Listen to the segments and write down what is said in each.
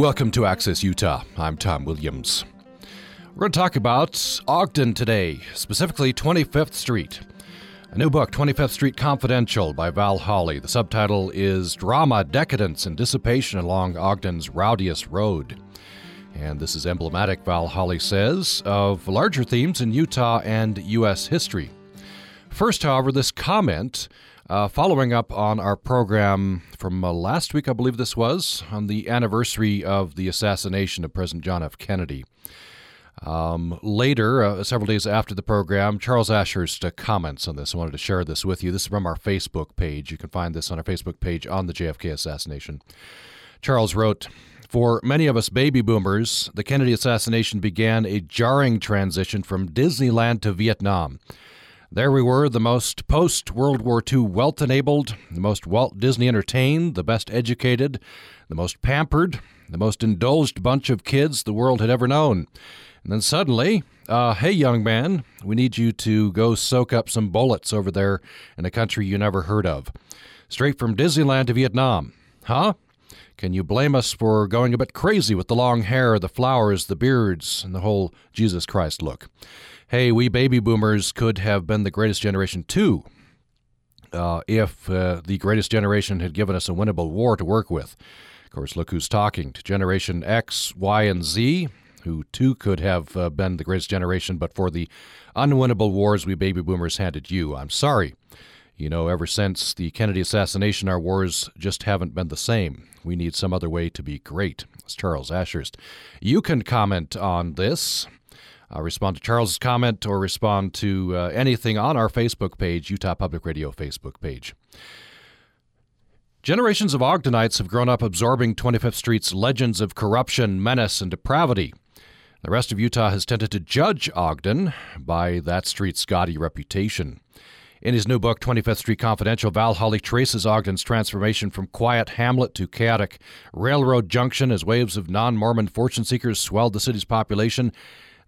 Welcome to Access Utah. I'm Tom Williams. We're going to talk about Ogden today, specifically 25th Street. A new book, 25th Street Confidential by Val Holley. The subtitle is Drama, Decadence, and Dissipation Along Ogden's Rowdiest Road. And this is emblematic, Val Holley says, of larger themes in Utah and U.S. history. First, however, this comment uh, following up on our program from uh, last week, I believe this was, on the anniversary of the assassination of President John F. Kennedy. Um, later, uh, several days after the program, Charles Ashurst uh, comments on this. I wanted to share this with you. This is from our Facebook page. You can find this on our Facebook page on the JFK assassination. Charles wrote, for many of us baby boomers, the Kennedy assassination began a jarring transition from Disneyland to Vietnam. There we were, the most post World War II wealth enabled, the most Walt Disney entertained, the best educated, the most pampered, the most indulged bunch of kids the world had ever known. And then suddenly, uh, hey, young man, we need you to go soak up some bullets over there in a country you never heard of. Straight from Disneyland to Vietnam. Huh? Can you blame us for going a bit crazy with the long hair, the flowers, the beards, and the whole Jesus Christ look? Hey, we baby boomers could have been the greatest generation too uh, if uh, the greatest generation had given us a winnable war to work with. Of course, look who's talking to Generation X, Y, and Z, who too could have uh, been the greatest generation, but for the unwinnable wars we baby boomers handed you. I'm sorry. You know, ever since the Kennedy assassination, our wars just haven't been the same. We need some other way to be great. It's Charles Ashurst. You can comment on this uh, respond to Charles's comment or respond to uh, anything on our Facebook page, Utah Public Radio Facebook page. Generations of Ogdenites have grown up absorbing 25th Street's legends of corruption, menace, and depravity. The rest of Utah has tended to judge Ogden by that street's gaudy reputation. In his new book, 25th Street Confidential, Val Holley traces Ogden's transformation from quiet hamlet to chaotic railroad junction as waves of non Mormon fortune seekers swelled the city's population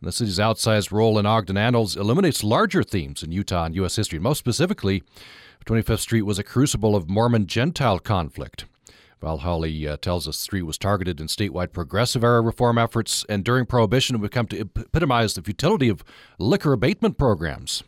and the city's outsized role in Ogden Annals eliminates larger themes in Utah and U.S. history. Most specifically, 25th Street was a crucible of Mormon Gentile conflict. Val uh, tells us the street was targeted in statewide progressive era reform efforts, and during Prohibition, it would come to epitomize the futility of liquor abatement programs.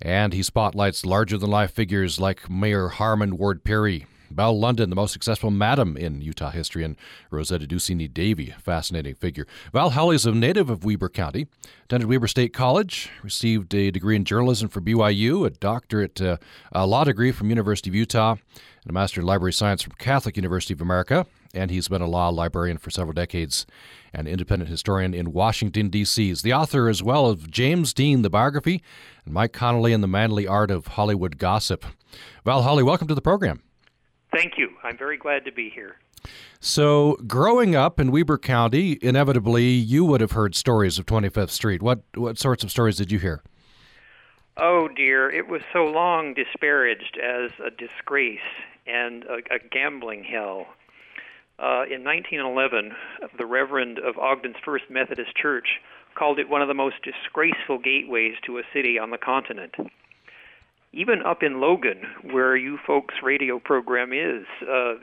And he spotlights larger than life figures like Mayor Harmon Ward Peery, Belle London, the most successful madam in Utah history, and Rosetta Ducini Davy, fascinating figure. Val Holley is a native of Weber County, attended Weber State College, received a degree in journalism from BYU, a doctorate, uh, a law degree from University of Utah, and a master in library science from Catholic University of America. And he's been a law librarian for several decades and independent historian in Washington, D.C. He's the author as well of James Dean, the biography, and Mike Connolly and the Manly Art of Hollywood Gossip. Val Holley, welcome to the program. Thank you. I'm very glad to be here. So, growing up in Weber County, inevitably you would have heard stories of 25th Street. What what sorts of stories did you hear? Oh dear, it was so long disparaged as a disgrace and a, a gambling hell. Uh, in 1911, the Reverend of Ogden's First Methodist Church called it one of the most disgraceful gateways to a city on the continent even up in Logan, where you folks' radio program is, uh,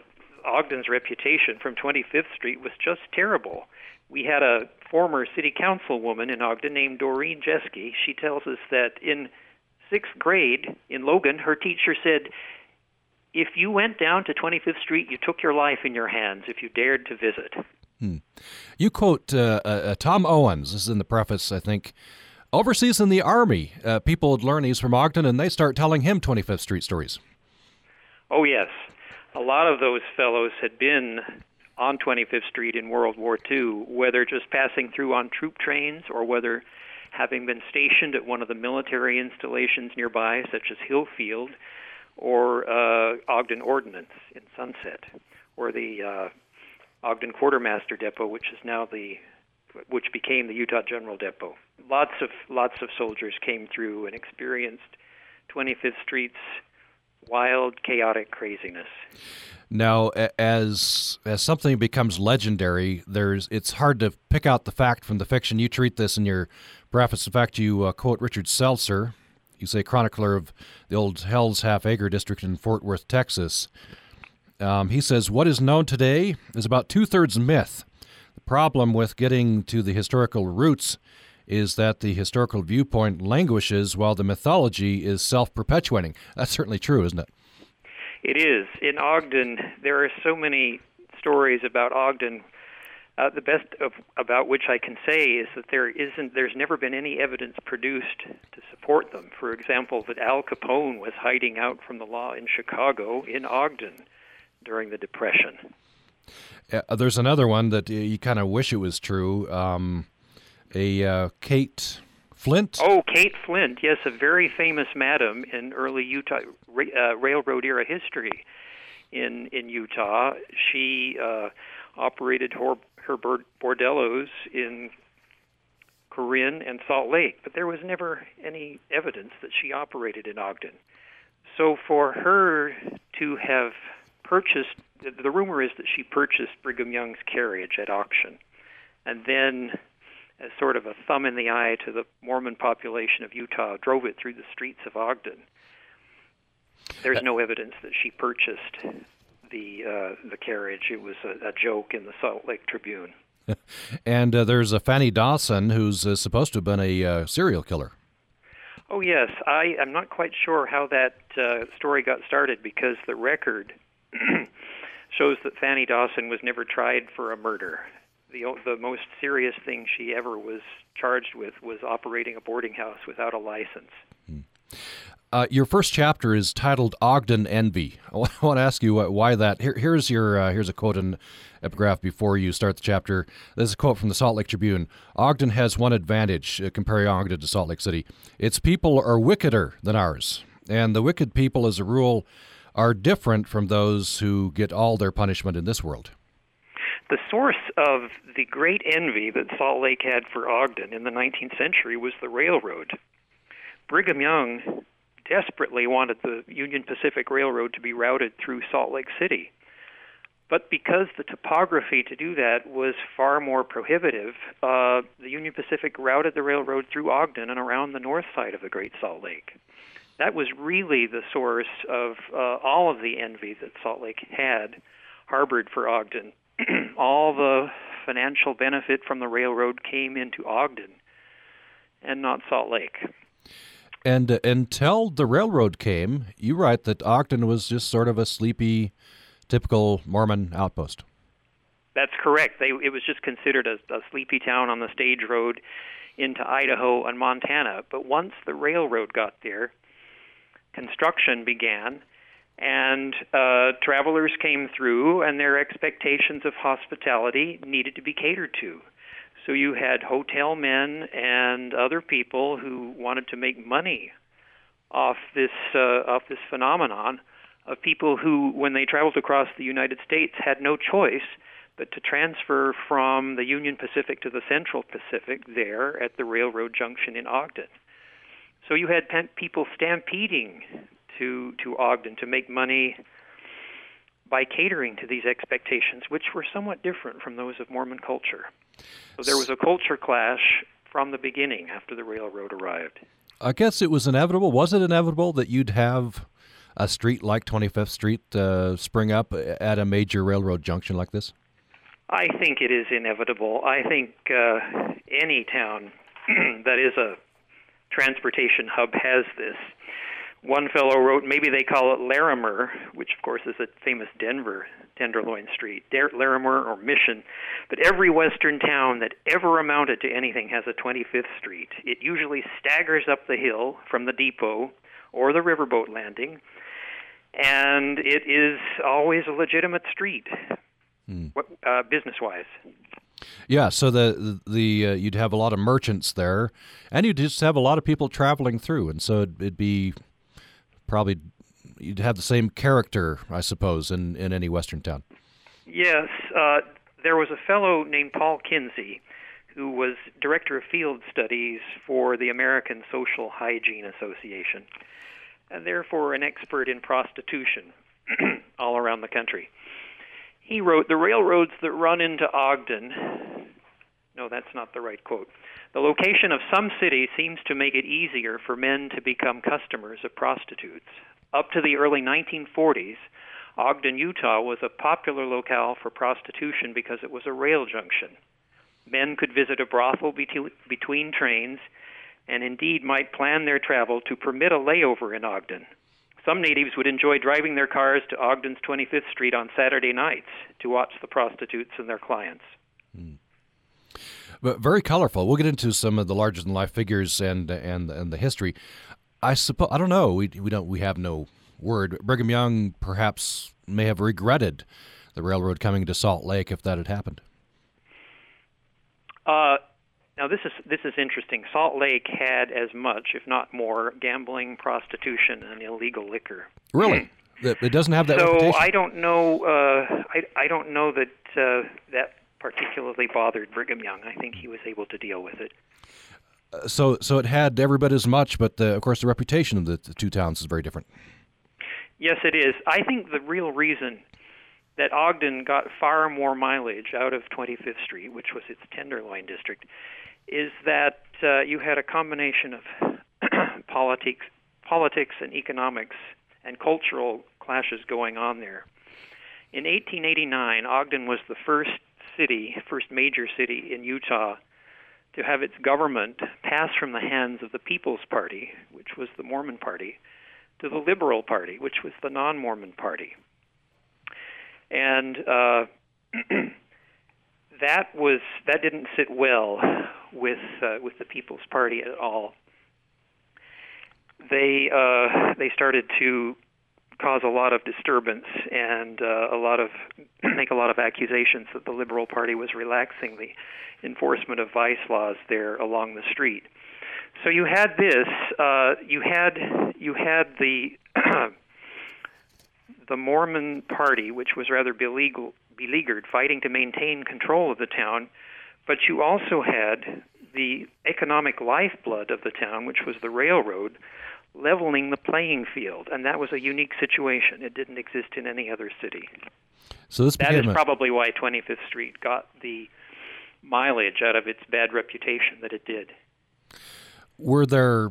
Ogden's reputation from 25th Street was just terrible. We had a former city councilwoman in Ogden named Doreen Jeske. She tells us that in sixth grade in Logan, her teacher said, if you went down to 25th Street, you took your life in your hands if you dared to visit. Hmm. You quote uh, uh, uh Tom Owens. This is in the preface, I think. Overseas in the Army, uh, people would learn he's from Ogden and they start telling him 25th Street stories. Oh, yes. A lot of those fellows had been on 25th Street in World War II, whether just passing through on troop trains or whether having been stationed at one of the military installations nearby, such as Hillfield or uh, Ogden Ordnance in Sunset, or the uh, Ogden Quartermaster Depot, which is now the which became the Utah General Depot. Lots of lots of soldiers came through and experienced 25th Street's wild, chaotic craziness. Now, as as something becomes legendary, there's it's hard to pick out the fact from the fiction. You treat this in your preface. In fact, you uh, quote Richard Selcer. You say chronicler of the old Hell's Half Acre District in Fort Worth, Texas. Um, he says what is known today is about two thirds myth problem with getting to the historical roots is that the historical viewpoint languishes while the mythology is self perpetuating. That's certainly true, isn't it? It is. In Ogden, there are so many stories about Ogden. Uh, the best of, about which I can say is that there isn't, there's never been any evidence produced to support them. For example, that Al Capone was hiding out from the law in Chicago in Ogden during the Depression. Uh, there's another one that you kind of wish it was true. Um, a uh, Kate Flint. Oh, Kate Flint. Yes, a very famous madam in early Utah uh, railroad era history in in Utah. She uh, operated her, her bordellos in Corinne and Salt Lake, but there was never any evidence that she operated in Ogden. So for her to have purchased, the rumor is that she purchased Brigham Young's carriage at auction, and then as sort of a thumb in the eye to the Mormon population of Utah, drove it through the streets of Ogden. There's no evidence that she purchased the uh, the carriage. It was a, a joke in the Salt Lake Tribune. and uh, there's a Fanny Dawson who's uh, supposed to have been a uh, serial killer. Oh yes, I am not quite sure how that uh, story got started because the record shows that Fanny Dawson was never tried for a murder the the most serious thing she ever was charged with was operating a boarding house without a license. Hmm. Uh, your first chapter is titled Ogden Envy. I want to ask you why that. Here, here's your uh, here's a quote and epigraph before you start the chapter. This is a quote from the Salt Lake Tribune. Ogden has one advantage uh, comparing Ogden to Salt Lake City. Its people are wickeder than ours, and the wicked people, as a rule, are different from those who get all their punishment in this world the source of the great envy that Salt Lake had for Ogden in the 19th century was the railroad. Brigham Young desperately wanted the Union Pacific Railroad to be routed through Salt Lake City. But because the topography to do that was far more prohibitive, uh, the Union Pacific routed the railroad through Ogden and around the north side of the Great Salt Lake. That was really the source of uh, all of the envy that Salt Lake had harbored for Ogden. all the financial benefit from the railroad came into Ogden and not Salt Lake. And uh, until the railroad came, you write that Ogden was just sort of a sleepy, typical Mormon outpost. That's correct. They, it was just considered a, a sleepy town on the stage road into Idaho and Montana. But once the railroad got there, construction began, and uh, travelers came through, and their expectations of hospitality needed to be catered to. So you had hotel men and other people who wanted to make money off this uh, off this phenomenon of people who, when they traveled across the United States, had no choice but to transfer from the Union Pacific to the Central Pacific there at the railroad junction in Ogden. So you had people stampeding to to Ogden to make money by catering to these expectations, which were somewhat different from those of Mormon culture. So there was a culture clash from the beginning after the railroad arrived. I guess it was inevitable. Was it inevitable that you'd have a street like 25th Street uh, spring up at a major railroad junction like this? I think it is inevitable. I think uh, any town that is a transportation hub has this. One fellow wrote, maybe they call it Larimer, which of course is a famous Denver Tenderloin Street, Larimer or Mission. But every western town that ever amounted to anything has a 25th Street. It usually staggers up the hill from the depot or the riverboat landing, and it is always a legitimate street, hmm. uh, business-wise. Yeah, so the the uh, you'd have a lot of merchants there, and you'd just have a lot of people traveling through, and so it'd, it'd be probably you'd have the same character, I suppose, in, in any Western town. Yes, uh, there was a fellow named Paul Kinsie who was director of field studies for the American Social Hygiene Association, and therefore an expert in prostitution all around the country. He wrote, The railroads that run into Ogden. No, that's not the right quote. The location of some cities seems to make it easier for men to become customers of prostitutes. Up to the early 1940s, Ogden, Utah was a popular locale for prostitution because it was a rail junction. Men could visit a brothel between trains and indeed might plan their travel to permit a layover in Ogden. Some natives would enjoy driving their cars to Ogden's 25th Street on Saturday nights to watch the prostitutes and their clients. Mm. But very colorful. We'll get into some of the larger than life figures and and and the history. I suppose I don't know. We we don't we have no word. Brigham Young perhaps may have regretted the railroad coming to Salt Lake if that had happened. Uh, now this is this is interesting. Salt Lake had as much, if not more, gambling, prostitution, and illegal liquor. Really, it doesn't have that. So reputation. I don't know. Uh, I I don't know that uh, that particularly bothered Brigham Young. I think he was able to deal with it. Uh, so so it had every bit as much, but the, of course the reputation of the, the two towns is very different. Yes, it is. I think the real reason that Ogden got far more mileage out of 25th Street, which was its Tenderloin district, is that uh, you had a combination of politics, politics and economics and cultural clashes going on there. In 1889, Ogden was the first city, first major city in Utah to have its government pass from the hands of the People's Party, which was the Mormon Party, to the Liberal Party, which was the non Mormon Party. And uh, that was that didn't sit well with uh, with the People's Party at all. They uh, they started to cause a lot of disturbance and uh, a lot of make a lot of accusations that the Liberal Party was relaxing the enforcement of vice laws there along the street. So you had this. Uh, you had you had the the Mormon Party, which was rather beleaguered, beleaguered, fighting to maintain control of the town, but you also had the economic lifeblood of the town, which was the railroad, leveling the playing field, and that was a unique situation. It didn't exist in any other city. So this that is a... probably why 25th Street got the mileage out of its bad reputation that it did. Were there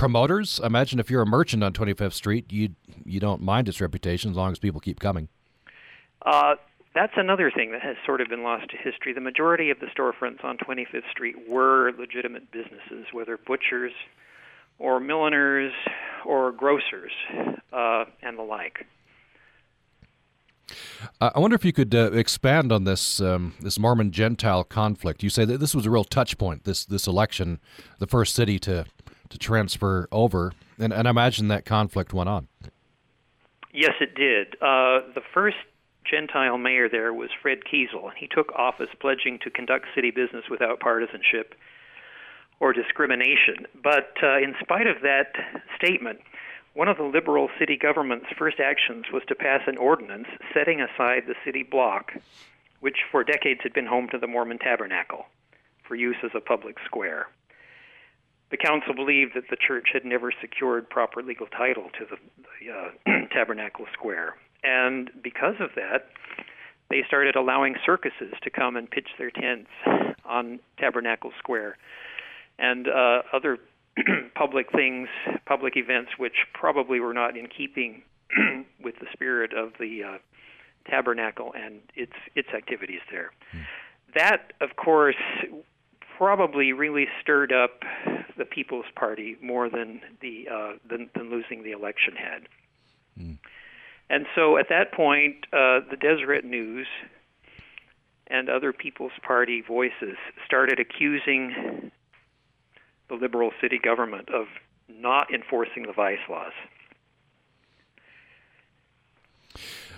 promoters? Imagine if you're a merchant on 25th Street, you you don't mind its reputation as long as people keep coming. Uh, that's another thing that has sort of been lost to history. The majority of the storefronts on 25th Street were legitimate businesses, whether butchers or milliners or grocers uh, and the like. I wonder if you could uh, expand on this um, this Mormon Gentile conflict. You say that this was a real touch point. This this election, the first city to to transfer over, and, and I imagine that conflict went on. Yes, it did. Uh, the first Gentile mayor there was Fred Kiesel, and he took office pledging to conduct city business without partisanship or discrimination. But uh, in spite of that statement, one of the liberal city government's first actions was to pass an ordinance setting aside the city block, which for decades had been home to the Mormon Tabernacle, for use as a public square. The council believed that the church had never secured proper legal title to the, the uh, Tabernacle Square. And because of that, they started allowing circuses to come and pitch their tents on Tabernacle Square and uh, other public things, public events, which probably were not in keeping with the spirit of the uh, tabernacle and its its activities there. Mm. That, of course, probably really stirred up the People's Party more than the uh, than, than losing the election had. Mm. And so at that point, uh, the Deseret News and other People's Party voices started accusing the liberal city government of not enforcing the vice laws.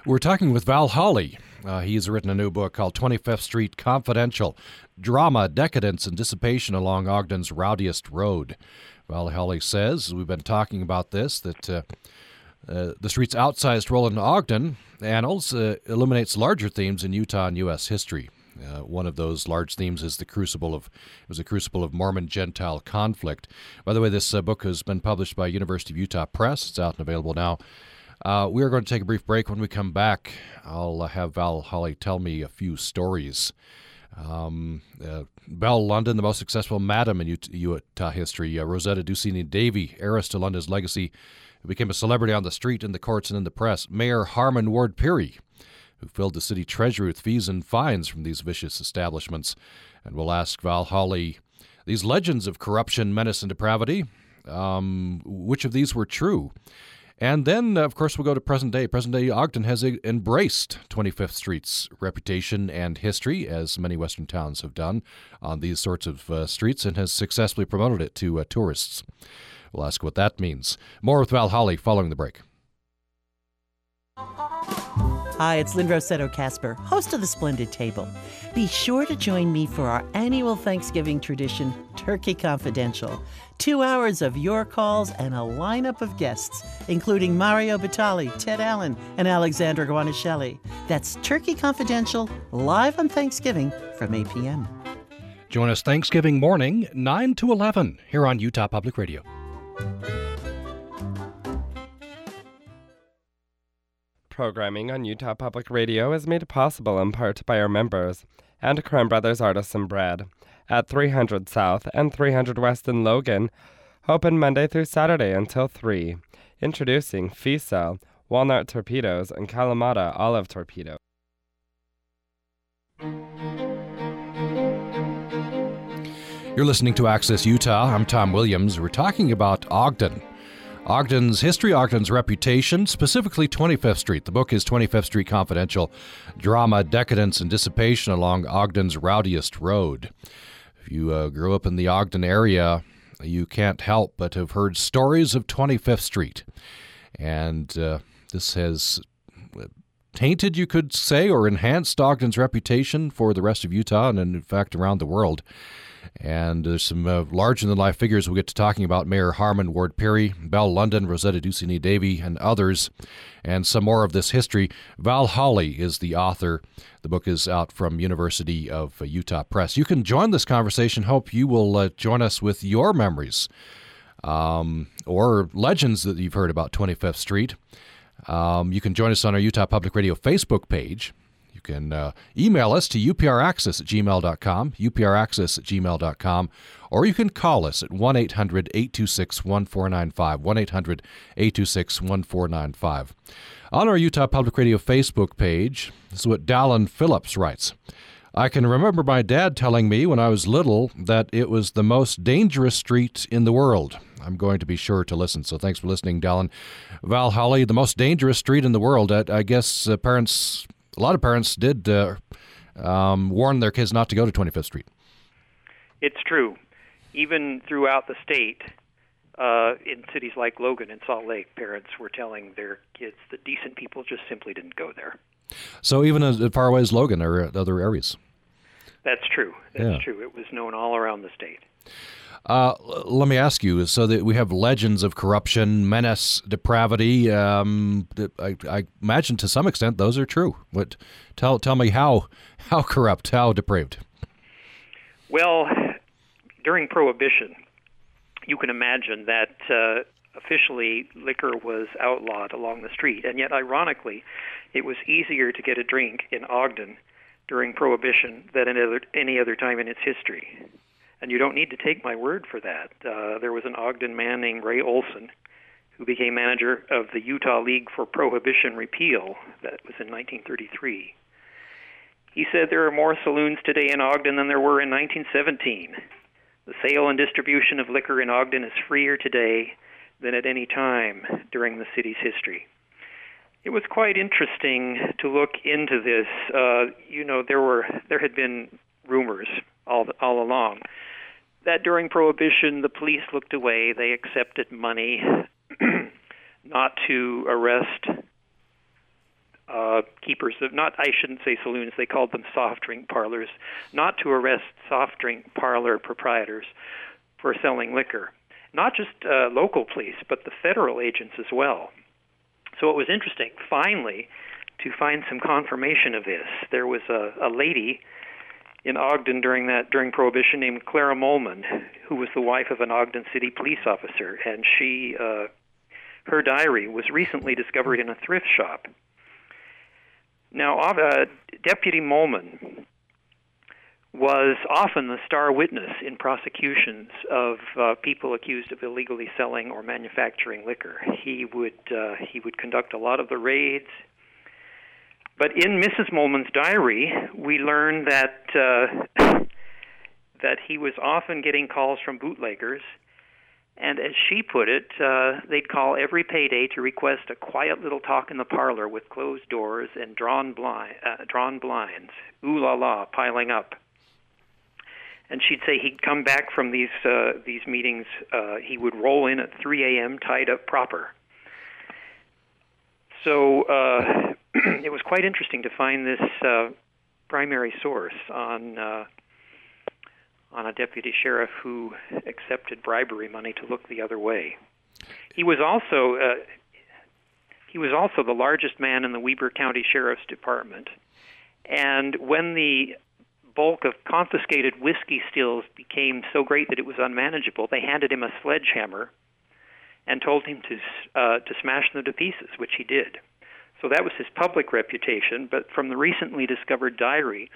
We're talking with Val Holley. Uh, he's written a new book called 25th Street Confidential Drama, Decadence, and Dissipation Along Ogden's Rowdiest Road. Val Holley says, we've been talking about this, that uh, uh, the street's outsized role in Ogden annals uh, illuminates larger themes in Utah and U.S. history. Uh, one of those large themes is the crucible of it was a crucible of Mormon Gentile conflict. By the way, this uh, book has been published by University of Utah Press. It's out and available now. Uh, we are going to take a brief break. When we come back, I'll have Val Holley tell me a few stories. Um, uh, Belle London, the most successful madam in Utah history, uh, Rosetta Ducini Davy, heiress to London's legacy, became a celebrity on the street, in the courts, and in the press. Mayor Harmon Ward Peery, who filled the city treasury with fees and fines from these vicious establishments. And we'll ask Val Holley these legends of corruption, menace, and depravity. Um, which of these were true? And then, of course, we'll go to present day. Present day Ogden has embraced 25th Street's reputation and history, as many Western towns have done on these sorts of uh, streets, and has successfully promoted it to uh, tourists. We'll ask what that means. More with Val Holley following the break. Hi, it's Lynne Rossetto Kasper, host of The Splendid Table. Be sure to join me for our annual Thanksgiving tradition, Turkey Confidential. Two hours of your calls and a lineup of guests, including Mario Batali, Ted Allen, and Alexandra Guarnaschelli. That's Turkey Confidential, live on Thanksgiving from 8 p.m. Join us Thanksgiving morning, 9 to 11, here on Utah Public Radio. Programming on Utah Public Radio is made possible in part by our members and Crumb Brothers Artisan Bread at 300 South and 300 West in Logan, open Monday through Saturday until 3. Introducing Fisa, Walnut Torpedoes, and Kalamata Olive Torpedo. You're listening to Access Utah. I'm Tom Williams. We're talking about Ogden. Ogden's history, Ogden's reputation, specifically 25th Street. The book is 25th Street Confidential Drama, Decadence, and Dissipation Along Ogden's Rowdiest Road. If you uh, grew up in the Ogden area, you can't help but have heard stories of 25th Street. And uh, this has uh, tainted, you could say, or enhanced Ogden's reputation for the rest of Utah and, in fact, around the world. And there's some uh, larger than life figures we'll get to talking about Mayor Harmon Ward Peery, Belle London, Rosetta Ducini Davy, and others, and some more of this history. Val Holley is the author. The book is out from University of Utah Press. You can join this conversation. Hope you will uh, join us with your memories um, or legends that you've heard about 25th Street. Um, you can join us on our Utah Public Radio Facebook page. You can uh, email us to upraccess at gmail.com, upraccess at gmail.com, or you can call us at 1 800 826 1495, 1 800 826 1495. On our Utah Public Radio Facebook page, this is what Dallin Phillips writes. I can remember my dad telling me when I was little that it was the most dangerous street in the world. I'm going to be sure to listen. So thanks for listening, Dallin. Val Holley, the most dangerous street in the world. I, I guess uh, parents a lot of parents did uh, um, warn their kids not to go to 25th Street. It's true. Even throughout the state, uh, in cities like Logan and Salt Lake, parents were telling their kids that decent people just simply didn't go there. So even as far away as Logan or other areas. That's true. That's yeah. true. It was known all around the state. Uh, let me ask you: so that we have legends of corruption, menace, depravity. Um, I, I, imagine to some extent those are true. What? Tell tell me how how corrupt, how depraved. Well, during Prohibition, you can imagine that uh, officially liquor was outlawed along the street, and yet ironically, it was easier to get a drink in Ogden during Prohibition than any other, any other time in its history. And you don't need to take my word for that. Uh, there was an Ogden man named Ray Olson who became manager of the Utah League for Prohibition Repeal. That was in 1933. He said there are more saloons today in Ogden than there were in 1917. The sale and distribution of liquor in Ogden is freer today than at any time during the city's history. It was quite interesting to look into this. Uh, you know, there were there had been rumors all all along that during Prohibition, the police looked away. They accepted money not to arrest uh, keepers of not I shouldn't say saloons. They called them soft drink parlors, not to arrest soft drink parlor proprietors for selling liquor. Not just uh, local police, but the federal agents as well. So it was interesting, finally, to find some confirmation of this. There was a, a lady in Ogden during that during Prohibition named Clara Molman, who was the wife of an Ogden City police officer, and she uh, her diary was recently discovered in a thrift shop. Now, uh, Deputy Molman was often the star witness in prosecutions of uh, people accused of illegally selling or manufacturing liquor. He would uh, he would conduct a lot of the raids. But in Mrs. Molman's diary, we learn that uh, that he was often getting calls from bootleggers, and as she put it, uh, they'd call every payday to request a quiet little talk in the parlor with closed doors and drawn blind, uh, drawn blinds. Ooh la la, piling up. And she'd say he'd come back from these uh, these meetings. Uh, he would roll in at 3 a.m. tied up proper. So uh, it was quite interesting to find this uh, primary source on uh, on a deputy sheriff who accepted bribery money to look the other way. He was also uh, he was also the largest man in the Weber County Sheriff's Department, and when the bulk of confiscated whiskey stills became so great that it was unmanageable, they handed him a sledgehammer and told him to uh, to smash them to pieces, which he did. So that was his public reputation. But from the recently discovered diary,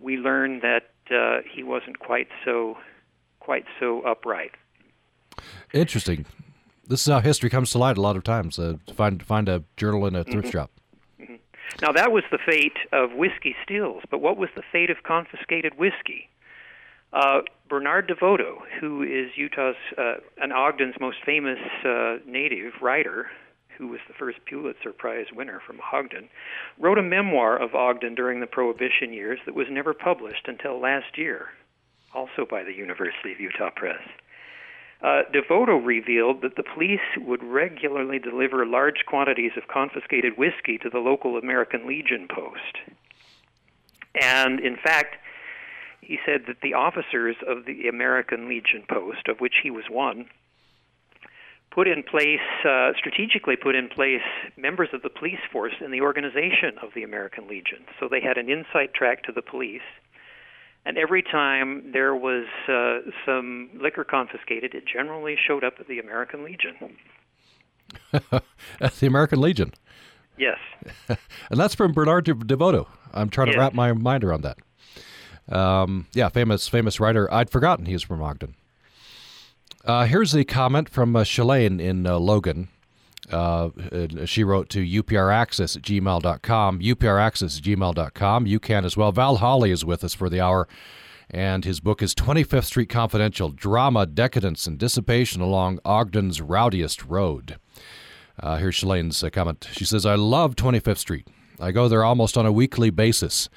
we learned that uh, he wasn't quite so quite so upright. Interesting. This is how history comes to light a lot of times. Uh, find find a journal in a thrift mm-hmm. shop. Mm-hmm. Now that was the fate of whiskey stills, but what was the fate of confiscated whiskey? Uh, Bernard DeVoto, who is Utah's uh, and Ogden's most famous uh, native writer, who was the first Pulitzer Prize winner from Ogden, wrote a memoir of Ogden during the Prohibition years that was never published until last year, also by the University of Utah Press. Uh, DeVoto revealed that the police would regularly deliver large quantities of confiscated whiskey to the local American Legion post. And in fact, he said that the officers of the American Legion post, of which he was one, put in place, uh, strategically put in place members of the police force in the organization of the American Legion. So they had an inside track to the police. And every time there was uh, some liquor confiscated, it generally showed up at the American Legion. at the American Legion? Yes. and that's from Bernard DeVoto. I'm trying to yes. wrap my mind around that. Um, yeah, famous famous writer. I'd forgotten he was from Ogden. Uh, here's a comment from uh, Shalane in uh, Logan. Uh, she wrote to upraccess at gmail.com, upraccess at gmail.com. You can as well. Val Holley is with us for the hour, and his book is 25th Street Confidential Drama, Decadence, and Dissipation Along Ogden's Rowdiest Road. Uh, here's Shalane's uh, comment. She says, I love 25th Street. I go there almost on a weekly basis,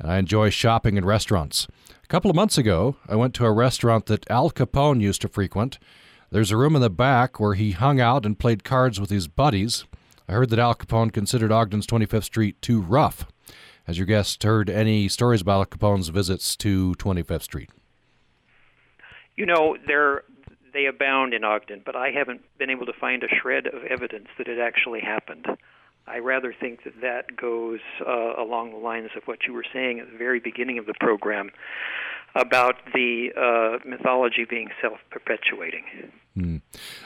and I enjoy shopping in restaurants. A couple of months ago, I went to a restaurant that Al Capone used to frequent. There's a room in the back where he hung out and played cards with his buddies. I heard that Al Capone considered Ogden's 25th Street too rough. Has your guest heard any stories about Al Capone's visits to 25th Street? You know, there they abound in Ogden, but I haven't been able to find a shred of evidence that it actually happened. I rather think that that goes uh, along the lines of what you were saying at the very beginning of the program about the uh, mythology being self-perpetuating. Mm.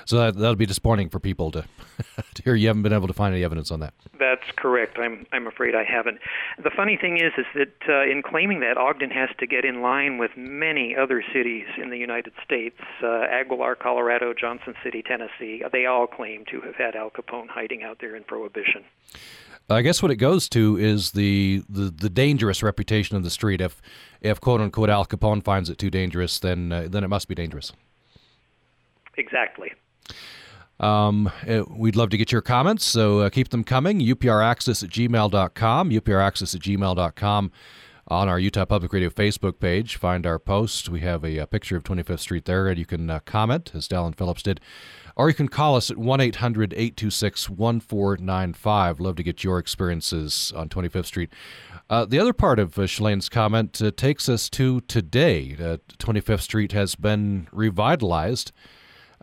So that that'll be disappointing for people to, to hear you haven't been able to find any evidence on that. That's correct. I'm I'm afraid I haven't. The funny thing is, is that uh, in claiming that, Ogden has to get in line with many other cities in the United States. Uh, Aguilar, Colorado, Johnson City, Tennessee. They all claim to have had Al Capone hiding out there in Prohibition. I guess what it goes to is the, the, the dangerous reputation of the street. If if quote unquote Al Capone finds it too dangerous, then uh, then it must be dangerous. Exactly. Um, uh, we'd love to get your comments, so uh, keep them coming. UPRaccess at gmail.com, UPRaccess at gmail.com. On our Utah Public Radio Facebook page, find our post. We have a, a picture of 25th Street there, and you can uh, comment, as Dallin Phillips did. Or you can call us at 1 800 826 1495. Love to get your experiences on 25th Street. Uh, the other part of uh, Shalane's comment uh, takes us to today. 25th uh, Street has been revitalized,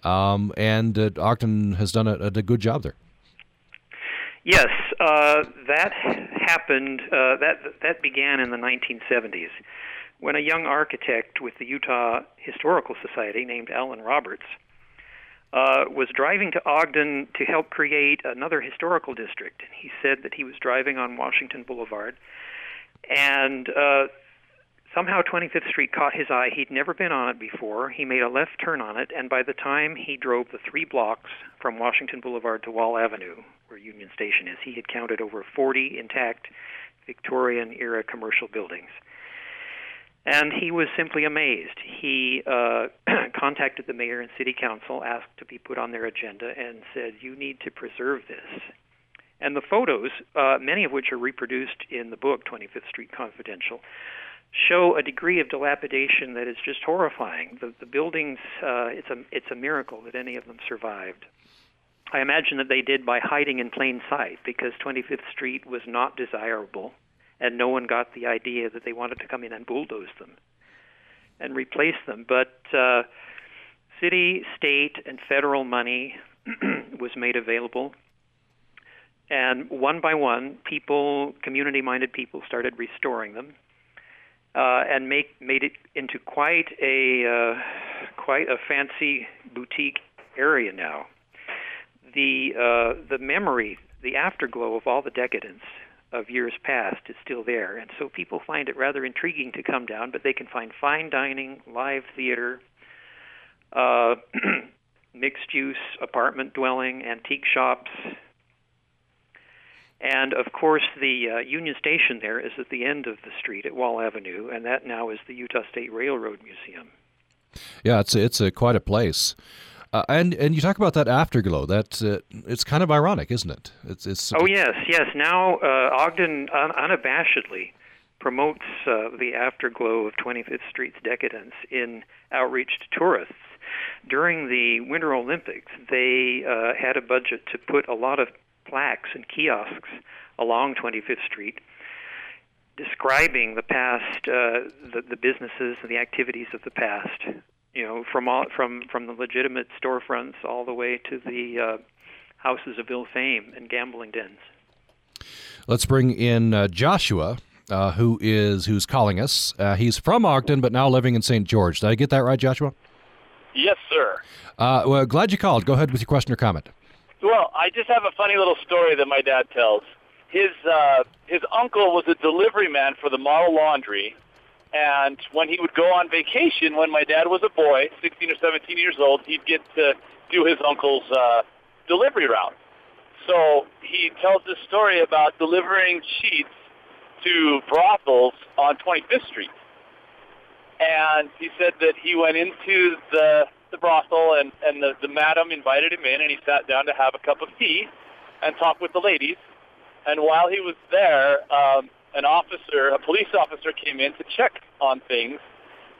um, and uh, Ogden has done a, a, good job there. Yes, uh, that happened. that that began in the 1970s when a young architect with the Utah Historical Society named Alan Roberts uh, was driving to Ogden to help create another historical district. And he said that he was driving on Washington Boulevard, and uh, somehow 25th Street caught his eye. He'd never been on it before. He made a left turn on it, and by the time he drove the three blocks from Washington Boulevard to Wall Avenue, where Union Station is, he had counted over 40 intact Victorian era commercial buildings. And he was simply amazed. He uh, contacted the mayor and city council, asked to be put on their agenda, and said, You need to preserve this. And the photos, uh, many of which are reproduced in the book 25th Street Confidential, show a degree of dilapidation that is just horrifying. The, the buildings, uh, it's, a, it's a miracle that any of them survived. I imagine that they did by hiding in plain sight because 25th Street was not desirable, and no one got the idea that they wanted to come in and bulldoze them and replace them. But uh, city, state, and federal money was made available. And one by one, people, community-minded people, started restoring them, uh, and make made it into quite a uh, quite a fancy boutique area now the uh, the memory, the afterglow of all the decadence of years past is still there, and so people find it rather intriguing to come down. But they can find fine dining, live theater, uh, mixed-use apartment dwelling, antique shops, and of course the uh, Union Station there is at the end of the street at Wall Avenue, and that now is the Utah State Railroad Museum. Yeah, it's it's a, quite a place. Uh, and and you talk about that afterglow. That uh, it's kind of ironic, isn't it? It's it's. Oh yes, yes. Now uh, Ogden un- unabashedly promotes uh, the afterglow of 25th Street's decadence in outreach to tourists. During the Winter Olympics, they uh, had a budget to put a lot of plaques and kiosks along 25th Street describing the past, uh, the, the businesses and the activities of the past you know, from all from from the legitimate storefronts all the way to the uh, houses of ill fame and gambling dens. Let's bring in uh, Joshua, uh, who is who's calling us. Uh, he's from Ogden, but now living in St. George. Did I get that right, Joshua? Yes, sir. Uh, well, glad you called. Go ahead with your question or comment. Well, I just have a funny little story that my dad tells. His uh, his uncle was a delivery man for the model laundry and when he would go on vacation, when my dad was a boy, 16 or 17 years old, he'd get to do his uncle's uh, delivery route. So he tells this story about delivering sheets to brothels on 25th Street. And he said that he went into the the brothel and and the, the madam invited him in and he sat down to have a cup of tea and talk with the ladies. And while he was there, um, an officer, a police officer came in to check on things,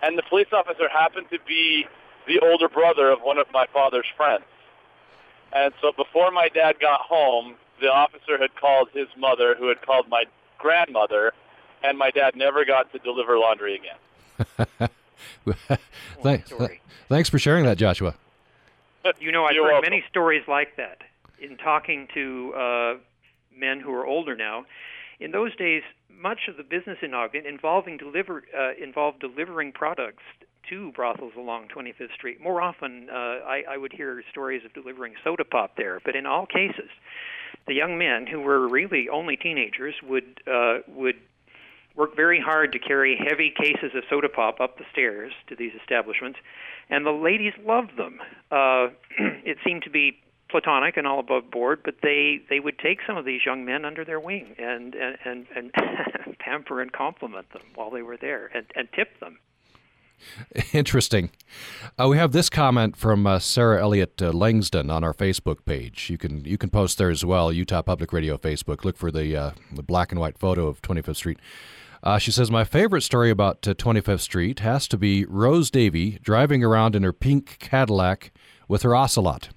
and the police officer happened to be the older brother of one of my father's friends. And so before my dad got home, the officer had called his mother, who had called my grandmother, and my dad never got to deliver laundry again. thanks, thanks for sharing that, Joshua. You know, I've You're heard welcome. many stories like that in talking to uh, men who are older now. In those days, much of the business in Ogden involving deliver uh, involved delivering products to brothels along 25th Street. More often, uh, I, I would hear stories of delivering soda pop there, but in all cases, the young men who were really only teenagers would uh, would work very hard to carry heavy cases of soda pop up the stairs to these establishments, and the ladies loved them. Uh, it seemed to be platonic and all above board, but they they would take some of these young men under their wing and and and, and pamper and compliment them while they were there and and tip them. Interesting. Uh, we have this comment from uh, Sarah Elliott uh, Langston on our Facebook page. You can you can post there as well. Utah Public Radio Facebook. Look for the uh, the black and white photo of 25th Street. Uh, she says my favorite story about uh, 25th Street has to be Rose Davy driving around in her pink Cadillac with her ocelot.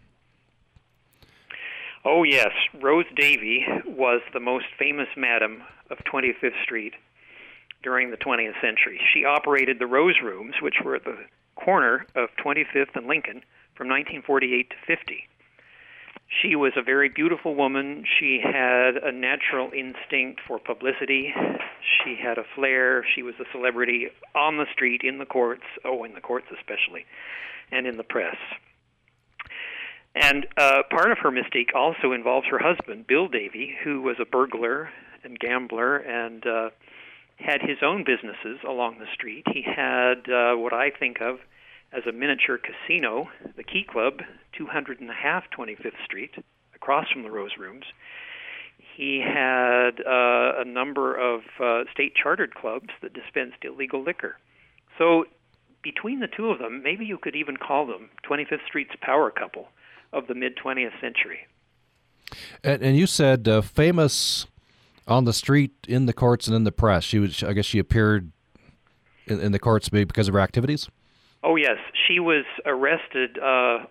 Oh yes, Rose Davy was the most famous madam of 25th Street during the 20th century. She operated the Rose Rooms, which were at the corner of 25th and Lincoln, from 1948 to 50. She was a very beautiful woman. She had a natural instinct for publicity. She had a flair. She was a celebrity on the street, in the courts, oh, in the courts especially, and in the press. And uh, part of her mystique also involves her husband, Bill Davy, who was a burglar and gambler and uh, had his own businesses along the street. He had uh, what I think of as a miniature casino, the Key Club, 200 and a half 25th Street, across from the Rose Rooms. He had uh, a number of uh, state chartered clubs that dispensed illegal liquor. So, between the two of them, maybe you could even call them 25th Street's power couple of the mid 20th century. And, and you said uh, famous on the street, in the courts, and in the press. She was, I guess, she appeared in, in the courts because of her activities. Oh yes, she was arrested uh,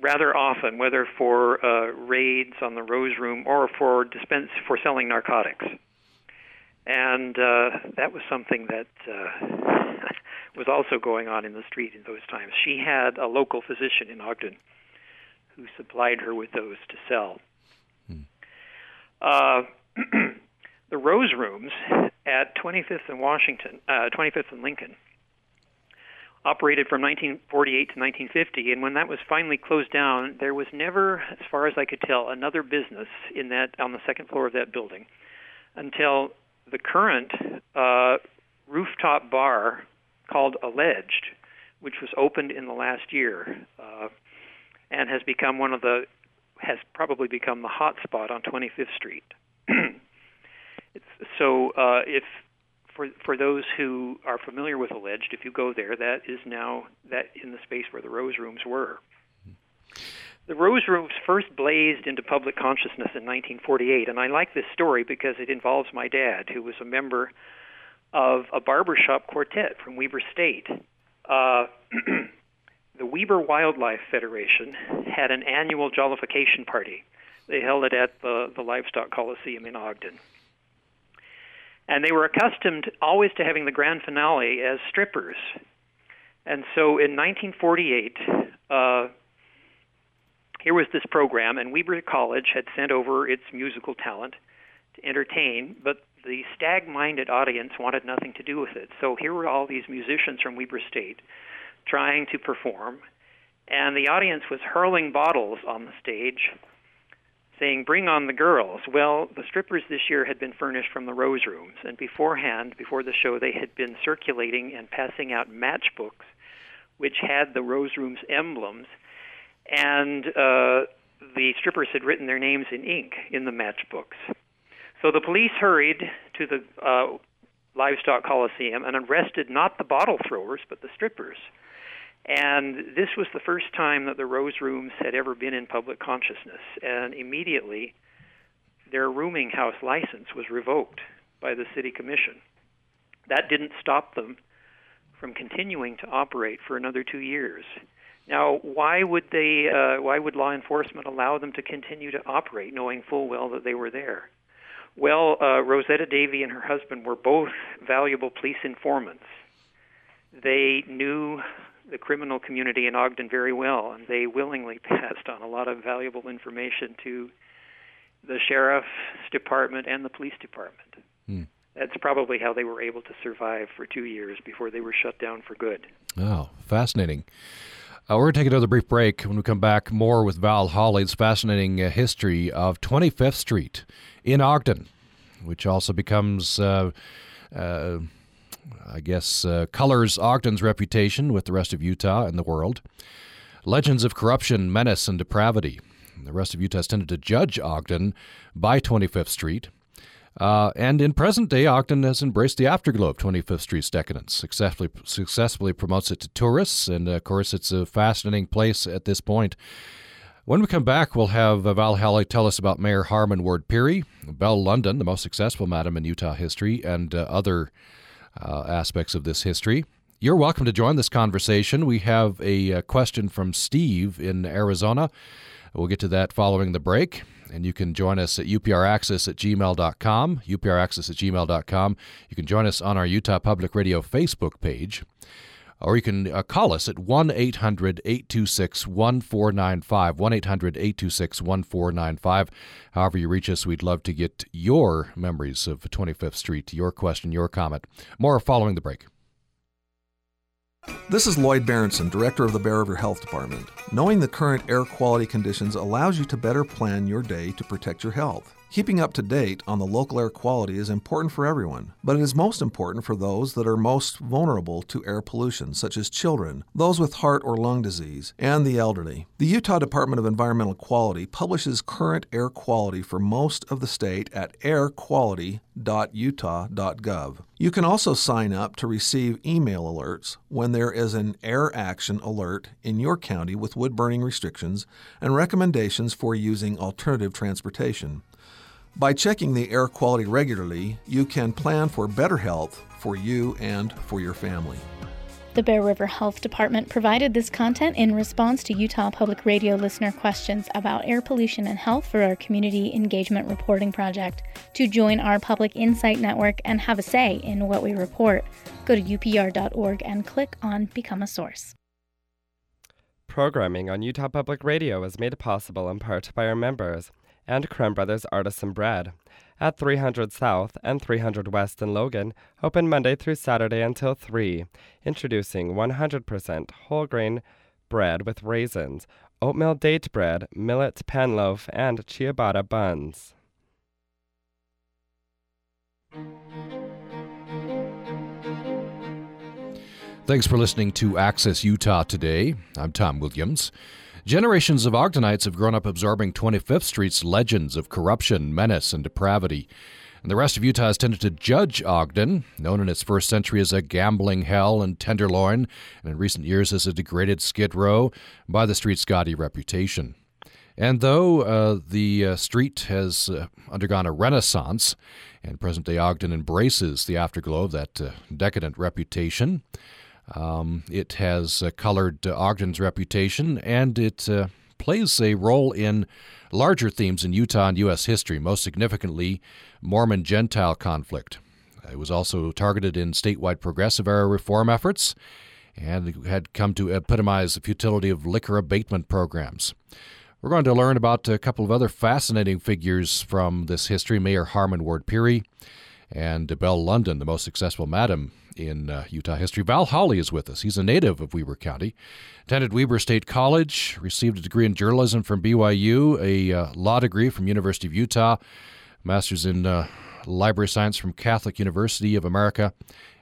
rather often, whether for uh, raids on the Rose Room or for dispense for selling narcotics, and uh, that was something that uh, was also going on in the street in those times. She had a local physician in Ogden who supplied her with those to sell. Hmm. Uh, the Rose Rooms at 25th and Washington, uh, 25th and Lincoln, operated from 1948 to 1950. And when that was finally closed down, there was never, as far as I could tell, another business in that on the second floor of that building until the current uh, rooftop bar called Alleged, which was opened in the last year uh, and has become one of the has probably become the hot spot on 25th Street. so uh, if for for those who are familiar with alleged, if you go there, that is now that in the space where the Rose Rooms were. The Rose Rooms first blazed into public consciousness in 1948, and I like this story because it involves my dad, who was a member of a barbershop quartet from Weber State. Uh, the Weber Wildlife Federation had an annual jollification party. They held it at the, the Livestock Coliseum in Ogden. And they were accustomed always to having the grand finale as strippers. And so in 1948, uh, here was this program, and Weber College had sent over its musical talent to entertain, but the stag minded audience wanted nothing to do with it. So here were all these musicians from Weber State trying to perform, and the audience was hurling bottles on the stage saying, Bring on the girls. Well, the strippers this year had been furnished from the Rose Rooms, and beforehand, before the show, they had been circulating and passing out matchbooks which had the Rose Rooms emblems, and uh, the strippers had written their names in ink in the matchbooks. So the police hurried to the uh, Livestock Coliseum and arrested not the bottle throwers, but the strippers. And this was the first time that the Rose Rooms had ever been in public consciousness. And immediately, their rooming house license was revoked by the city commission. That didn't stop them from continuing to operate for another two years. Now, why would they? Uh, why would law enforcement allow them to continue to operate, knowing full well that they were there? Well, uh, Rosetta Davy and her husband were both valuable police informants. They knew the criminal community in Ogden very well, and they willingly passed on a lot of valuable information to the sheriff's department and the police department. Hmm. That's probably how they were able to survive for two years before they were shut down for good. Oh, fascinating. Uh, we're going to take another brief break. When we come back, more with Val Holley's fascinating uh, history of 25th Street in Ogden, which also becomes. Uh, uh I guess, uh, colors Ogden's reputation with the rest of Utah and the world. Legends of corruption, menace, and depravity. The rest of Utah has tended to judge Ogden by 25th Street. Uh, and in present day, Ogden has embraced the afterglow of 25th Street's decadence, successfully, successfully promotes it to tourists, and of course, it's a fascinating place at this point. When we come back, we'll have Val Holley tell us about Mayor Harmon Ward Peery, Belle London, the most successful madam in Utah history, and uh, other uh, aspects of this history. You're welcome to join this conversation. We have a, uh, question from Steve in Arizona. We'll get to that following the break. And you can join us at upraccess at gmail.com, upraccess at gmail.com. You can join us on our Utah Public Radio Facebook page or you can uh, call us at 1 800 826 1495. 1 800 826 1495. However, you reach us, we'd love to get your memories of 25th Street, your question, your comment. More following the break. This is Lloyd Berentzen, Director of the Bear River Health Department. Knowing the current air quality conditions allows you to better plan your day to protect your health. Keeping up to date on the local air quality is important for everyone, but it is most important for those that are most vulnerable to air pollution, such as children, those with heart or lung disease, and the elderly. The Utah Department of Environmental Quality publishes current air quality for most of the state at airquality.utah.gov. You can also sign up to receive email alerts when there is an air action alert in your county with wood burning restrictions and recommendations for using alternative transportation. By checking the air quality regularly, you can plan for better health for you and for your family. The Bear River Health Department provided this content in response to Utah Public Radio listener questions about air pollution and health for our Community Engagement Reporting Project. To join our Public Insight Network and have a say in what we report, go to upr.org and click on Become a Source. Programming on Utah Public Radio is made possible in part by our members and Crumb Brothers Artisan Bread at 300 South and 300 West in Logan, open Monday through Saturday until 3, introducing 100% whole grain bread with raisins, oatmeal date bread, millet pan loaf, and ciabatta buns. Thanks for listening to Access Utah today. I'm Tom Williams. Generations of Ogdenites have grown up absorbing 25th Street's legends of corruption, menace, and depravity. And the rest of Utah has tended to judge Ogden, known in its first century as a gambling hell and tenderloin, and in recent years as a degraded skid row, by the street's gaudy reputation. And though uh, the uh, street has uh, undergone a renaissance, and present day Ogden embraces the afterglow of that uh, decadent reputation, um, it has uh, colored uh, Ogden's reputation, and it uh, plays a role in larger themes in Utah and U.S. history, most significantly, Mormon Gentile conflict. It was also targeted in statewide progressive era reform efforts and had come to epitomize the futility of liquor abatement programs. We're going to learn about a couple of other fascinating figures from this history Mayor Harmon Ward Peery and Belle London, the most successful madam in uh, Utah history. Val Holley is with us. He's a native of Weber County, attended Weber State College, received a degree in journalism from BYU, a uh, law degree from University of Utah, master's in uh, library science from Catholic University of America,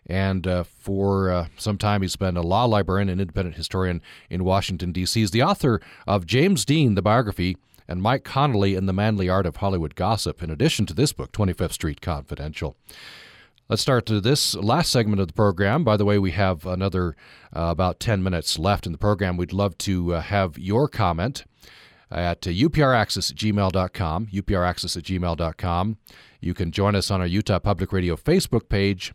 and uh, for uh, some time he's been a law librarian and independent historian in Washington, D.C. He's the author of James Dean, the biography, and Mike Connolly in the Manly Art of Hollywood Gossip, in addition to this book, 25th Street Confidential. Let's start to this last segment of the program. By the way, we have another uh, about 10 minutes left in the program. We'd love to uh, have your comment at uh, upraccess at gmail.com, upraccess at gmail.com. You can join us on our Utah Public Radio Facebook page,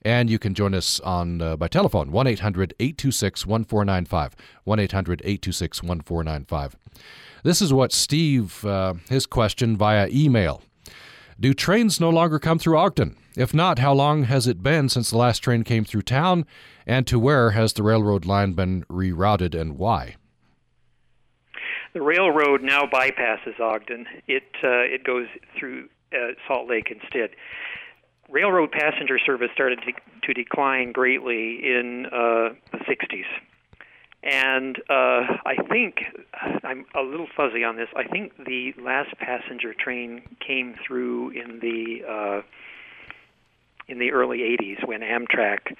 and you can join us on uh, by telephone, 1 800 826 1495. 1 800 826 1495. This is what Steve, uh, his question via email. Do trains no longer come through Ogden? If not, how long has it been since the last train came through town? And to where has the railroad line been rerouted and why? The railroad now bypasses Ogden. It uh, it goes through uh, Salt Lake instead. Railroad passenger service started to, to decline greatly in uh, the 60s. And uh, I think I'm a little fuzzy on this. I think the last passenger train came through in the uh, in the early 80s when Amtrak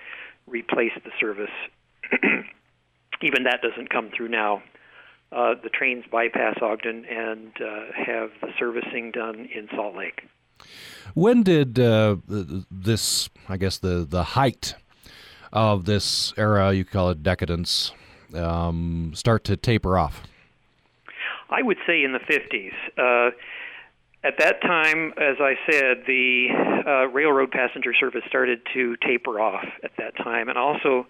replaced the service. Even that doesn't come through now. Uh, the trains bypass Ogden and uh, have the servicing done in Salt Lake. When did uh, this, I guess, the, the height of this era, you call it decadence, um, start to taper off? I would say in the 50s. At that time, as I said, the uh, railroad passenger service started to taper off at that time, and also,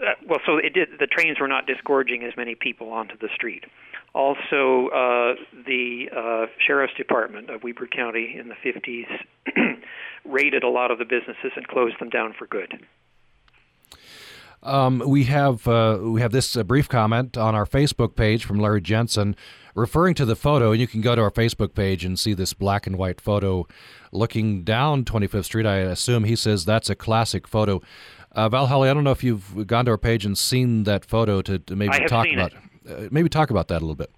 uh, well, so it did. The trains were not disgorging as many people onto the street. Also, uh, the uh, sheriff's department of Weber County in the 50s raided a lot of the businesses and closed them down for good. Um, we have uh, we have this uh, brief comment on our Facebook page from Larry Jensen referring to the photo. And you can go to our Facebook page and see this black and white photo looking down 25th Street. I assume he says that's a classic photo. Uh, Val I don't know if you've gone to our page and seen that photo to, to maybe talk about uh, maybe talk about that a little bit.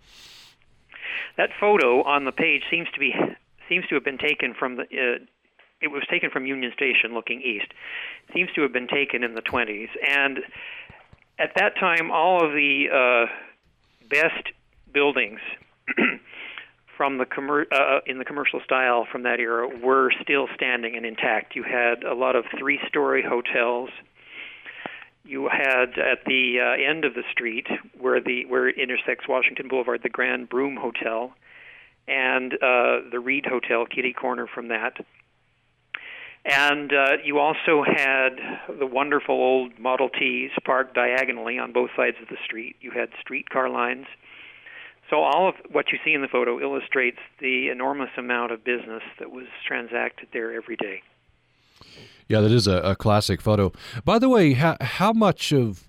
That photo on the page seems to be seems to have been taken from the. Uh, it was taken from Union Station, looking east. Seems to have been taken in the 20s, and at that time, all of the uh, best buildings from the commer- uh, in the commercial style from that era were still standing and intact. You had a lot of three-story hotels. You had at the uh, end of the street where the where it intersects Washington Boulevard, the Grand Broom Hotel, and uh, the Reed Hotel, kitty corner from that. And uh, you also had the wonderful old Model Ts parked diagonally on both sides of the street. You had streetcar lines. So all of what you see in the photo illustrates the enormous amount of business that was transacted there every day. Yeah, that is a, a classic photo. By the way, how, how much of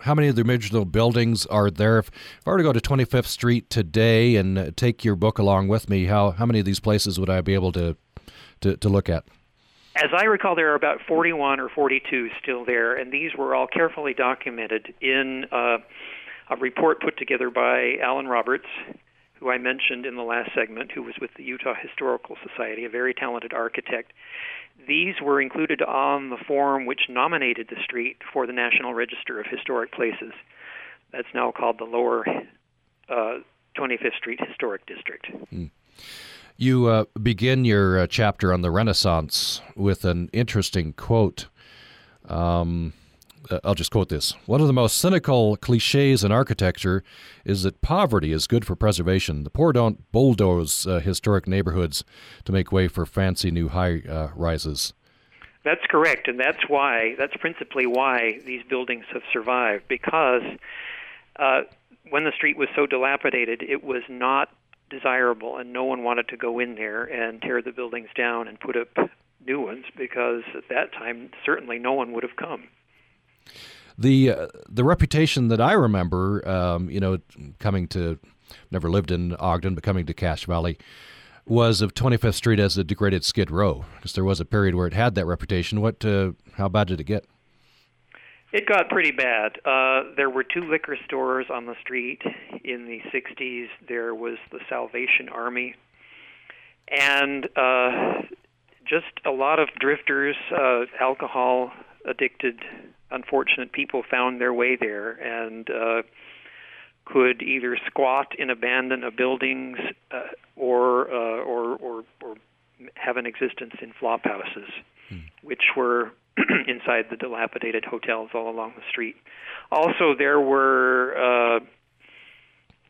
how many of the original buildings are there? If, if I were to go to 25th Street today and take your book along with me, how how many of these places would I be able to to, to look at? As I recall, there are about 41 or 42 still there, and these were all carefully documented in uh, a report put together by Alan Roberts, who I mentioned in the last segment, who was with the Utah Historical Society, a very talented architect. These were included on the form which nominated the street for the National Register of Historic Places. That's now called the Lower uh, 25th Street Historic District. Mm. You uh, begin your uh, chapter on the Renaissance with an interesting quote. Um, uh, I'll just quote this. One of the most cynical cliches in architecture is that poverty is good for preservation. The poor don't bulldoze uh, historic neighborhoods to make way for fancy new high uh, rises. That's correct, and that's why, that's principally why these buildings have survived, because uh, when the street was so dilapidated, it was not desirable, and no one wanted to go in there and tear the buildings down and put up new ones because at that time certainly no one would have come. The uh, the reputation that I remember, um, you know, coming to never lived in Ogden, but coming to Cache Valley, was of 25th Street as a degraded Skid Row. Because there was a period where it had that reputation. What? Uh, how bad did it get? It got pretty bad. Uh, there were two liquor stores on the street in the 60s. There was the Salvation Army, and uh, just a lot of drifters, uh, alcohol addicted unfortunate people found their way there and uh, could either squat in abandoned buildings uh, or, uh, or, or, or have an existence in flop houses, hmm. which were inside the dilapidated hotels all along the street. Also, there were uh,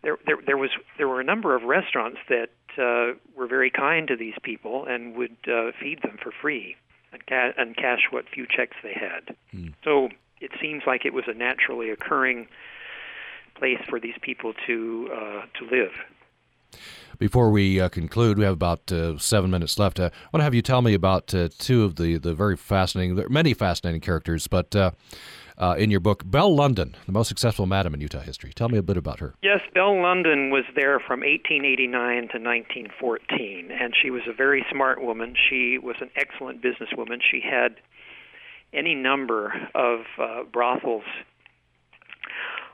there, there there was there were a number of restaurants that uh, were very kind to these people and would uh, feed them for free and, ca- and cash what few checks they had. Mm. So it seems like it was a naturally occurring place for these people to uh, to live. Before we uh, conclude, we have about uh, seven minutes left. Uh, I want to have you tell me about uh, two of the, the very fascinating, many fascinating characters, but uh, in your book, Belle London, the most successful madam in Utah history. Tell me a bit about her. Yes, Belle London was there from 1889 to 1914, and she was a very smart woman. She was an excellent businesswoman. She had any number of uh, brothels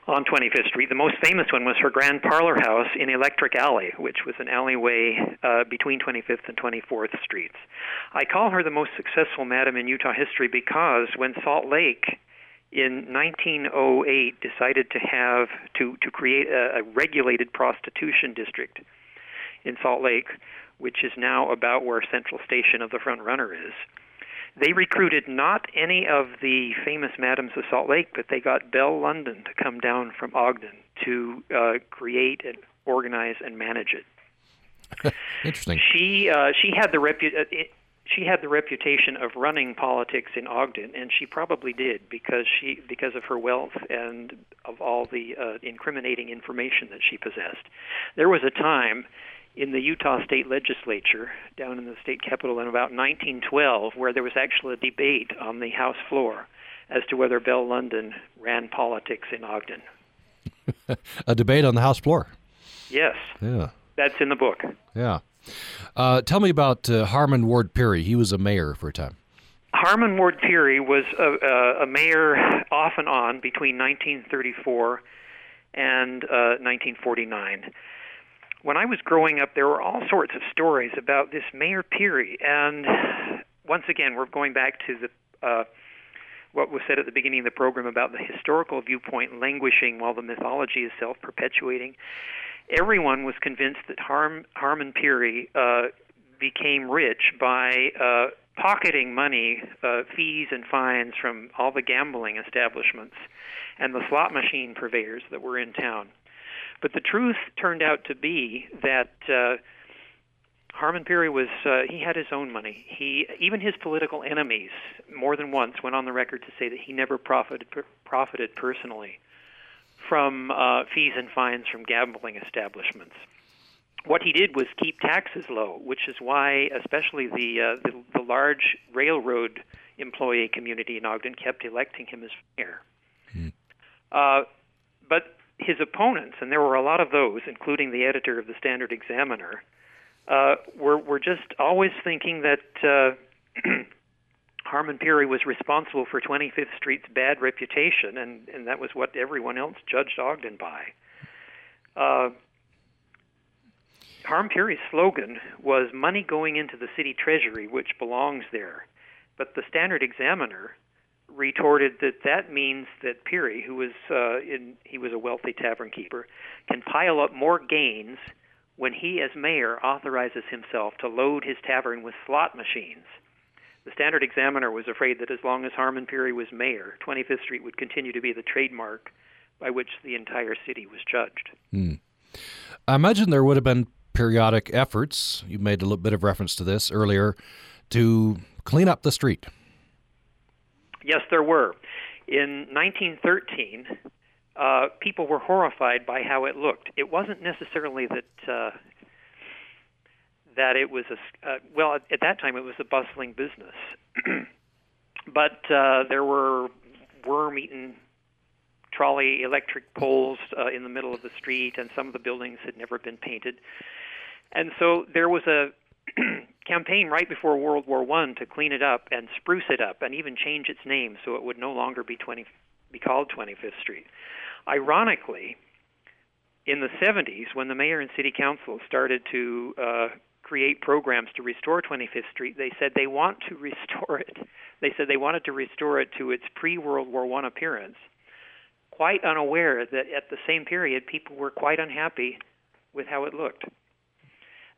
on 25th Street. The most famous one was her Grand Parlor House in Electric Alley, which was an alleyway uh, between 25th and 24th Streets. I call her the most successful madam in Utah history because when Salt Lake in 1908 decided to have to to create a, a regulated prostitution district in Salt Lake, which is now about where Central Station of the Front Runner is. They recruited not any of the famous madams of Salt Lake, but they got Belle London to come down from Ogden to uh, create and organize and manage it. Interesting. She uh, she had the repu- uh, she had the reputation of running politics in Ogden, and she probably did because she because of her wealth and of all the uh, incriminating information that she possessed. There was a time in the Utah State Legislature down in the state capitol in about 1912 where there was actually a debate on the House floor as to whether Belle London ran politics in Ogden. a debate on the House floor. Yes. Yeah. That's in the book. Yeah. Uh, tell me about uh, Harmon Ward Peery. He was a mayor for a time. Harmon Ward Peery was a, a, mayor off and on between 1934 and uh, 1949. when I was growing up, there were all sorts of stories about this Mayor Peery, and once again, we're going back to the uh, what was said at the beginning of the program about the historical viewpoint languishing while the mythology is self-perpetuating. Everyone was convinced that Harm, Harmon Peery uh, became rich by uh, pocketing money, uh, fees, and fines from all the gambling establishments and the slot machine purveyors that were in town. But the truth turned out to be that uh, Harmon Peery was uh, he had his own money. He even his political enemies more than once went on the record to say that he never profited per, profited personally from uh, fees and fines from gambling establishments. What he did was keep taxes low, which is why, especially the uh, the, the large railroad employee community in Ogden kept electing him as mayor. Hmm. Uh, but his opponents, and there were a lot of those, including the editor of the Standard Examiner, uh, were were just always thinking that uh, Harmon Peery was responsible for 25th Street's bad reputation, and and that was what everyone else judged Ogden by. Uh, Harmon Peery's slogan was "Money going into the city treasury, which belongs there," but the Standard Examiner retorted that that means that Peery, who was uh, in, he was a wealthy tavern keeper, can pile up more gains when he, as mayor, authorizes himself to load his tavern with slot machines. The Standard Examiner was afraid that as long as Harmon Peery was mayor, 25th Street would continue to be the trademark by which the entire city was judged. Hmm. I imagine there would have been periodic efforts, you made a little bit of reference to this earlier, to clean up the street. Yes, there were. In 1913, uh, people were horrified by how it looked. It wasn't necessarily that uh, that it was a uh, well at that time it was a bustling business, but uh, there were worm-eaten trolley electric poles uh, in the middle of the street, and some of the buildings had never been painted, and so there was a campaign right before World War One to clean it up and spruce it up, and even change its name so it would no longer be 20 be called 25th Street. Ironically, in the 70s, when the mayor and city council started to uh, create programs to restore 25th Street, they said they want to restore it. They said they wanted to restore it to its pre-World War One appearance, quite unaware that at the same period people were quite unhappy with how it looked.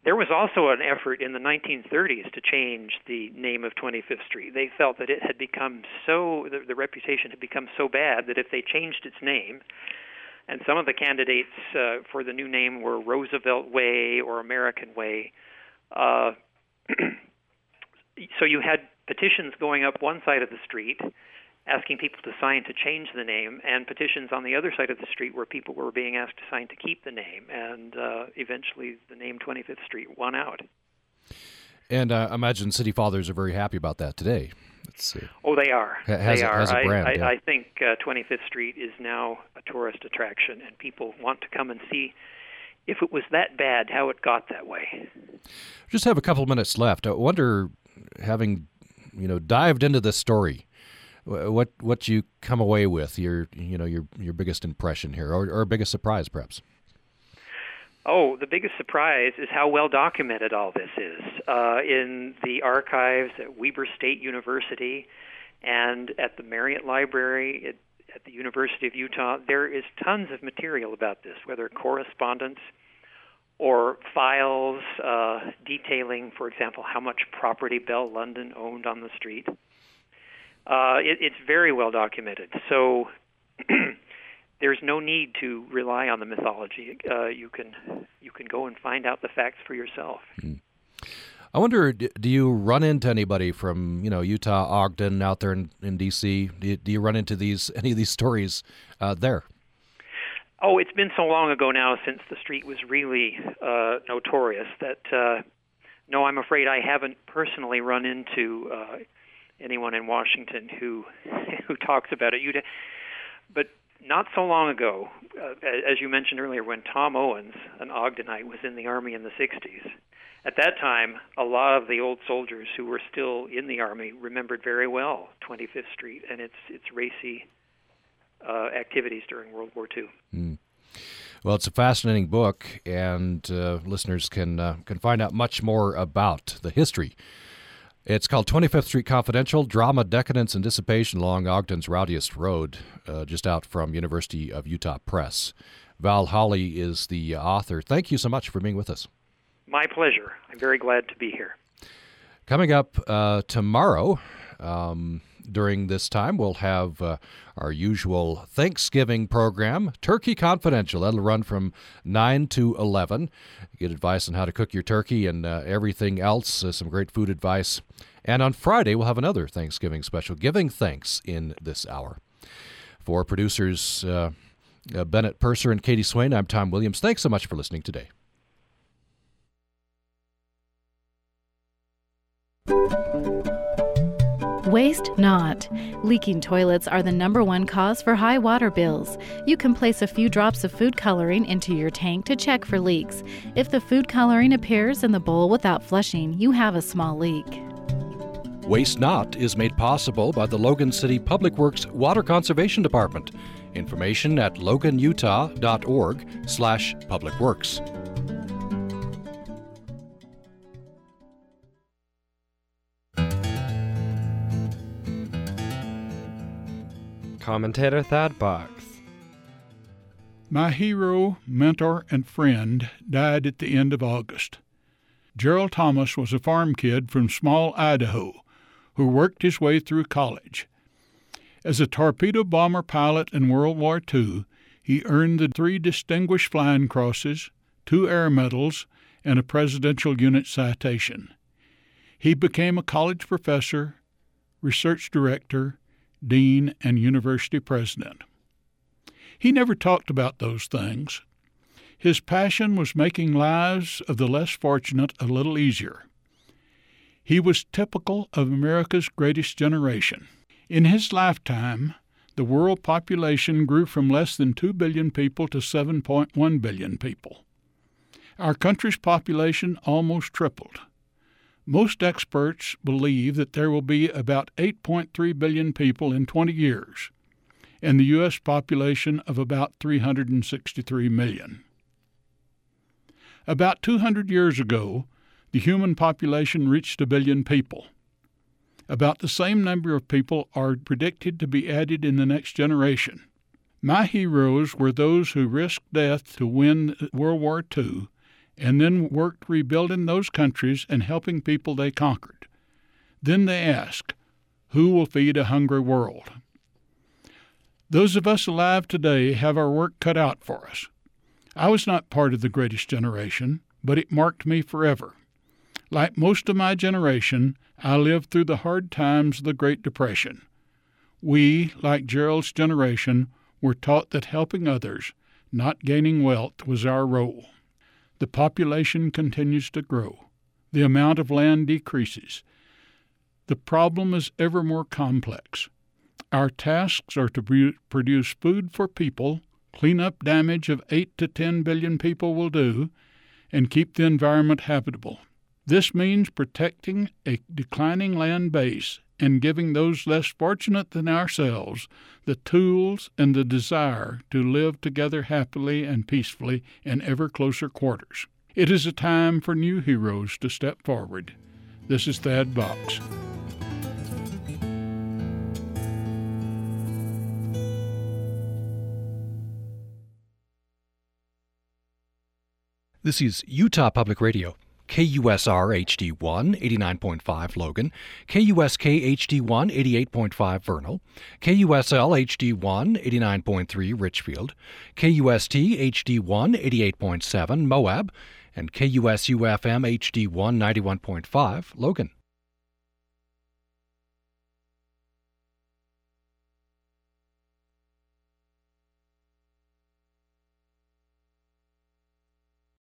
There was also an effort in the 1930s to change the name of 25th Street. They felt that it had become so, the, the reputation had become so bad that if they changed its name, and some of the candidates uh, for the new name were Roosevelt Way or American Way, uh, so you had petitions going up one side of the street asking people to sign to change the name, and petitions on the other side of the street where people were being asked to sign to keep the name. And uh, eventually, the name 25th Street won out. And uh, I imagine city fathers are very happy about that today. oh, they are. Has they a, are. a brand, I, yeah. I, I think uh, 25th Street is now a tourist attraction, and people want to come and see if it was that bad, how it got that way. Just have a couple minutes left. I wonder, having you know dived into this story, what what you come away with your you know your your biggest impression here or, or biggest surprise perhaps Oh, the biggest surprise is how well documented all this is uh, in the archives at Weber State University and at the Marriott Library at, at the University of Utah. There is tons of material about this, whether correspondence or files uh, detailing, for example, how much property Belle London owned on the street. Uh, it, it's very well documented. So there's no need to rely on the mythology. Uh, you can you can go and find out the facts for yourself. Mm. I wonder, do you run into anybody from you know Utah, Ogden, out there in, in D.C.? Do you, do you run into these any of these stories uh, there? Oh, it's been so long ago now since the street was really uh, notorious that uh, no, I'm afraid I haven't personally run into uh, anyone in Washington who who talks about it. You'd, but not so long ago, uh, as you mentioned earlier, when Tom Owens, an Ogdenite, was in the Army in the 60s, at that time, a lot of the old soldiers who were still in the Army remembered very well 25th Street and its its racy uh, activities during World War II. Mm. Well, it's a fascinating book, and uh, listeners can uh, can find out much more about the history. It's called 25th Street Confidential: Drama, Decadence, and Dissipation along Ogden's Rowdiest Road, uh, just out from University of Utah Press. Val Holley is the author. Thank you so much for being with us. My pleasure. I'm very glad to be here. Coming up uh, tomorrow. Um, during this time, we'll have uh, our usual Thanksgiving program, Turkey Confidential. That'll run from 9 to 11. Get advice on how to cook your turkey and uh, everything else, uh, some great food advice. And on Friday, we'll have another Thanksgiving special, giving thanks in this hour. For producers uh, uh, Bennett Purser and Katie Swain, I'm Tom Williams. Thanks so much for listening today. Waste not. Leaking toilets are the number one cause for high water bills. You can place a few drops of food coloring into your tank to check for leaks. If the food coloring appears in the bowl without flushing, you have a small leak. Waste Not is made possible by the Logan City Public Works Water Conservation Department. Information at loganutah.org slash publicworks. Commentator Thad Box. My hero, mentor, and friend died at the end of August. Gerald Thomas was a farm kid from small Idaho who worked his way through college. As a torpedo bomber pilot in World War II, he earned the three Distinguished Flying Crosses, two Air Medals, and a Presidential Unit Citation. He became a college professor, research director, dean, and university president. He never talked about those things. His passion was making lives of the less fortunate a little easier. He was typical of America's greatest generation. In his lifetime, the world population grew from less than 2 billion people to 7.1 billion people. Our country's population almost tripled. Most experts believe that there will be about 8.3 billion people in 20 years, and the U.S. population of about 363 million. About 200 years ago, the human population reached a billion people. About the same number of people are predicted to be added in the next generation. My heroes were those who risked death to win World War II and then worked rebuilding those countries and helping people they conquered. Then they ask, Who will feed a hungry world? Those of us alive today have our work cut out for us. I was not part of the greatest generation, but it marked me forever. Like most of my generation, I lived through the hard times of the Great Depression. We, like Gerald's generation, were taught that helping others, not gaining wealth, was our role. The population continues to grow. The amount of land decreases. The problem is ever more complex. Our tasks are to produce food for people, clean up damage of 8 to 10 billion people will do, and keep the environment habitable. This means protecting a declining land base and giving those less fortunate than ourselves the tools and the desire to live together happily and peacefully in ever closer quarters. It is a time for new heroes to step forward. This is Thad Box. This is Utah Public Radio. KUSR HD1 89.5 Logan, KUSK HD1 88.5 Vernal, KUSL HD1 89.3 Richfield, KUST HD1 88.7 Moab, and KUSU FM HD1 91.5 Logan.